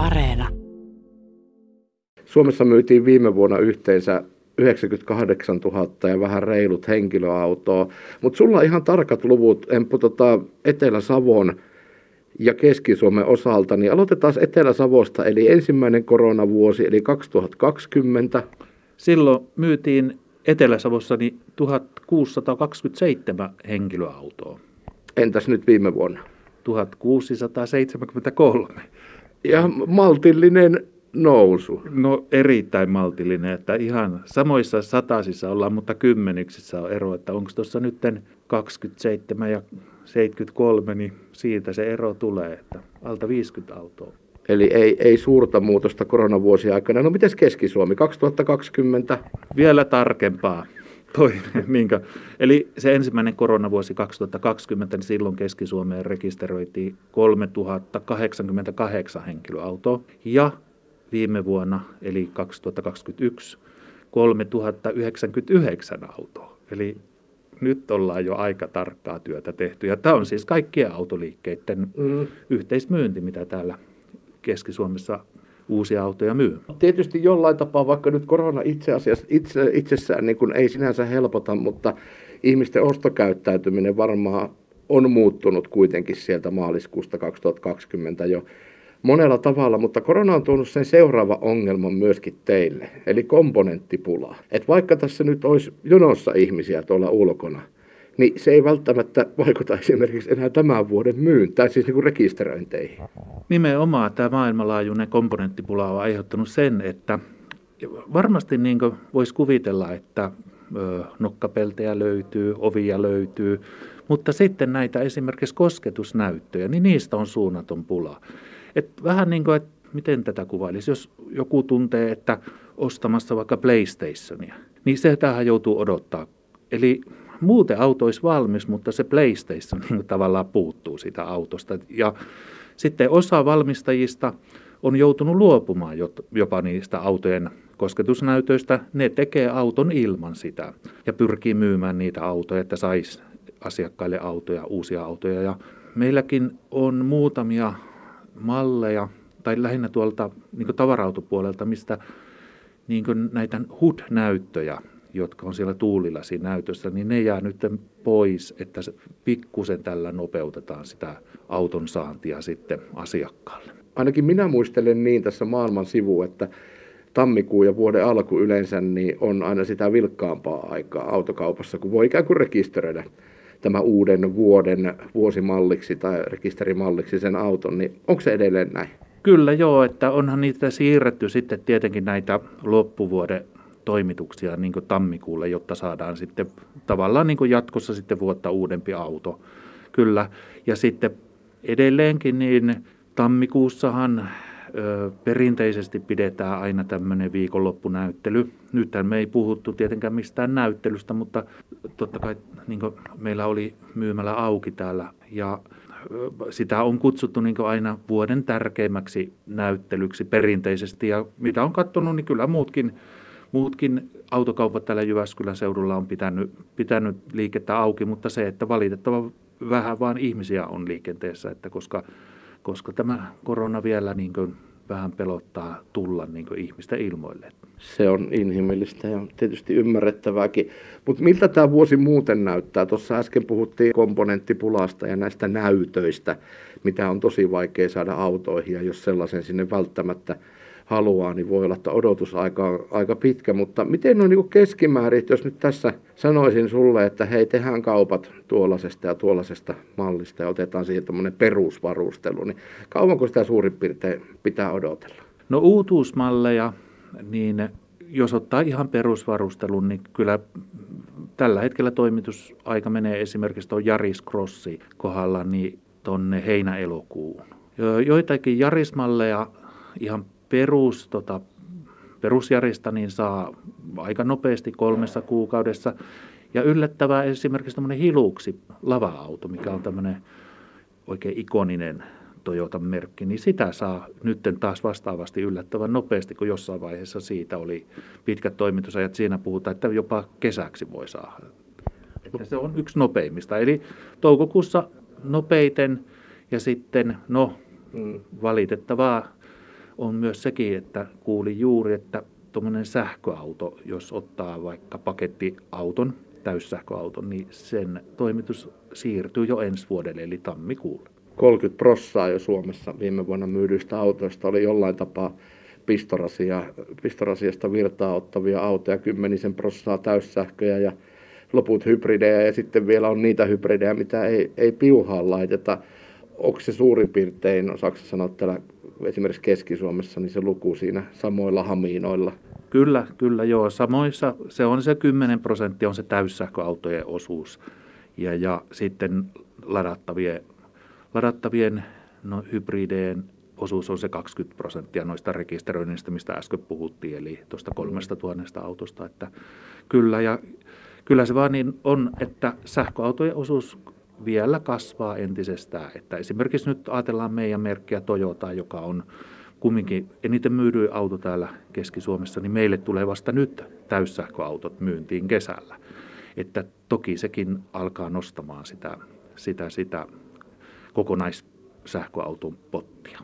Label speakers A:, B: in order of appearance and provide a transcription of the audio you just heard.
A: Areena.
B: Suomessa myytiin viime vuonna yhteensä 98 000 ja vähän reilut henkilöautoa. Mutta sulla on ihan tarkat luvut, Emppu, tota Etelä-Savon ja Keski-Suomen osalta, niin aloitetaan Etelä-Savosta, eli ensimmäinen koronavuosi, eli 2020.
C: Silloin myytiin Etelä-Savossa niin 1627 henkilöautoa.
B: Entäs nyt viime vuonna?
C: 1673.
B: Ja maltillinen nousu.
C: No erittäin maltillinen, että ihan samoissa satasissa ollaan, mutta kymmeniksissä on ero, että onko tuossa nyt 27 ja 73, niin siitä se ero tulee, että alta 50 autoa.
B: Eli ei, ei suurta muutosta koronavuosien aikana. No miten Keski-Suomi 2020?
C: Vielä tarkempaa. Toi, minkä. Eli se ensimmäinen koronavuosi 2020, niin silloin Keski-Suomeen rekisteröitiin 3088 henkilöautoa. Ja viime vuonna, eli 2021, 3099 autoa. Eli nyt ollaan jo aika tarkkaa työtä tehty. Ja tämä on siis kaikkien autoliikkeiden mm. yhteismyynti, mitä täällä Keski-Suomessa uusia autoja myy.
B: Tietysti jollain tapaa, vaikka nyt korona itse asiassa itse, itsessään niin kuin ei sinänsä helpota, mutta ihmisten ostokäyttäytyminen varmaan on muuttunut kuitenkin sieltä maaliskuusta 2020 jo monella tavalla, mutta korona on tuonut sen seuraava ongelman myöskin teille, eli komponenttipula. Et vaikka tässä nyt olisi jonossa ihmisiä tuolla ulkona, niin se ei välttämättä vaikuta esimerkiksi enää tämän vuoden myyntään, siis niin kuin rekisteröinteihin.
C: Nimenomaan tämä maailmanlaajuinen komponenttipula on aiheuttanut sen, että varmasti niin voisi kuvitella, että nokkapeltejä löytyy, ovia löytyy, mutta sitten näitä esimerkiksi kosketusnäyttöjä, niin niistä on suunnaton pula. Et vähän niin kuin, että miten tätä kuvailisi, jos joku tuntee, että ostamassa vaikka PlayStationia, niin se tähän joutuu odottaa. Eli muuten auto olisi valmis, mutta se PlayStation niin tavallaan puuttuu siitä autosta. Ja sitten osa valmistajista on joutunut luopumaan jopa niistä autojen kosketusnäytöistä. Ne tekee auton ilman sitä ja pyrkii myymään niitä autoja, että saisi asiakkaille autoja, uusia autoja. Ja meilläkin on muutamia malleja, tai lähinnä tuolta niin tavarautopuolelta, mistä niin näitä HUD-näyttöjä, jotka on siellä tuulilasi näytössä, niin ne jää nyt pois, että pikkusen tällä nopeutetaan sitä auton saantia sitten asiakkaalle.
B: Ainakin minä muistelen niin tässä maailman sivu, että tammikuu ja vuoden alku yleensä niin on aina sitä vilkkaampaa aikaa autokaupassa, kun voi ikään kuin rekisteröidä tämä uuden vuoden vuosimalliksi tai rekisterimalliksi sen auton, niin onko se edelleen näin?
C: Kyllä joo, että onhan niitä siirretty sitten tietenkin näitä loppuvuoden toimituksia niin tammikuulle, jotta saadaan sitten tavallaan niin jatkossa sitten vuotta uudempi auto. Kyllä, ja sitten edelleenkin niin tammikuussahan ö, perinteisesti pidetään aina tämmöinen viikonloppunäyttely. Nythän me ei puhuttu tietenkään mistään näyttelystä, mutta totta kai niin meillä oli myymällä auki täällä ja sitä on kutsuttu niin aina vuoden tärkeimmäksi näyttelyksi perinteisesti ja mitä on katsonut, niin kyllä muutkin, muutkin autokaupat täällä Jyväskylän seudulla on pitänyt, pitänyt liikettä auki, mutta se, että valitettava vähän vaan ihmisiä on liikenteessä, että koska koska tämä korona vielä niin kuin vähän pelottaa tulla niin kuin ihmisten ilmoille.
B: Se on inhimillistä ja tietysti ymmärrettävääkin. Mutta miltä tämä vuosi muuten näyttää? Tuossa äsken puhuttiin komponenttipulasta ja näistä näytöistä, mitä on tosi vaikea saada autoihin ja jos sellaisen sinne välttämättä haluaa, niin voi olla, että odotusaika on aika pitkä, mutta miten on niin keskimäärin, jos nyt tässä sanoisin sulle, että hei, tehdään kaupat tuollaisesta ja tuollaisesta mallista ja otetaan siihen tämmöinen perusvarustelu, niin kauanko sitä suurin piirtein pitää odotella?
C: No uutuusmalleja, niin jos ottaa ihan perusvarustelun, niin kyllä tällä hetkellä toimitusaika menee esimerkiksi tuon Jaris Crossi kohdalla niin tuonne heinä-elokuun. Joitakin Jarismalleja ihan perus, tota, perusjärjestä niin saa aika nopeasti kolmessa kuukaudessa. Ja yllättävää esimerkiksi tämmöinen Hiluksi lava-auto, mikä on tämmöinen oikein ikoninen Toyotan merkki, niin sitä saa nyt taas vastaavasti yllättävän nopeasti, kun jossain vaiheessa siitä oli pitkät toimitusajat. Siinä puhutaan, että jopa kesäksi voi saada. Että se on yksi nopeimmista. Eli toukokuussa nopeiten ja sitten, no, mm. valitettavaa on myös sekin, että kuulin juuri, että tuommoinen sähköauto, jos ottaa vaikka pakettiauton, täyssähköauton, niin sen toimitus siirtyy jo ensi vuodelle, eli tammikuulle.
B: 30 prossaa jo Suomessa viime vuonna myydyistä autoista oli jollain tapaa pistorasia, pistorasiasta virtaa ottavia autoja, kymmenisen prossaa täyssähköjä ja loput hybridejä ja sitten vielä on niitä hybridejä, mitä ei, ei piuhaan laiteta. Onko se suurin piirtein, osaako sanoa täällä esimerkiksi Keski-Suomessa, niin se luku siinä samoilla hamiinoilla?
C: Kyllä, kyllä joo. Samoissa se on se 10 prosenttia on se täyssähköautojen osuus. Ja, ja sitten ladattavien, ladattavien no, hybrideen osuus on se 20 prosenttia noista rekisteröinnistä, mistä äsken puhuttiin, eli tuosta kolmesta tuhannesta autosta. Että kyllä, ja kyllä se vaan niin on, että sähköautojen osuus vielä kasvaa entisestään. Että esimerkiksi nyt ajatellaan meidän merkkiä Toyota, joka on kumminkin eniten myydyin auto täällä Keski-Suomessa, niin meille tulee vasta nyt täyssähköautot myyntiin kesällä. Että toki sekin alkaa nostamaan sitä, sitä, sitä kokonaissähköauton pottia.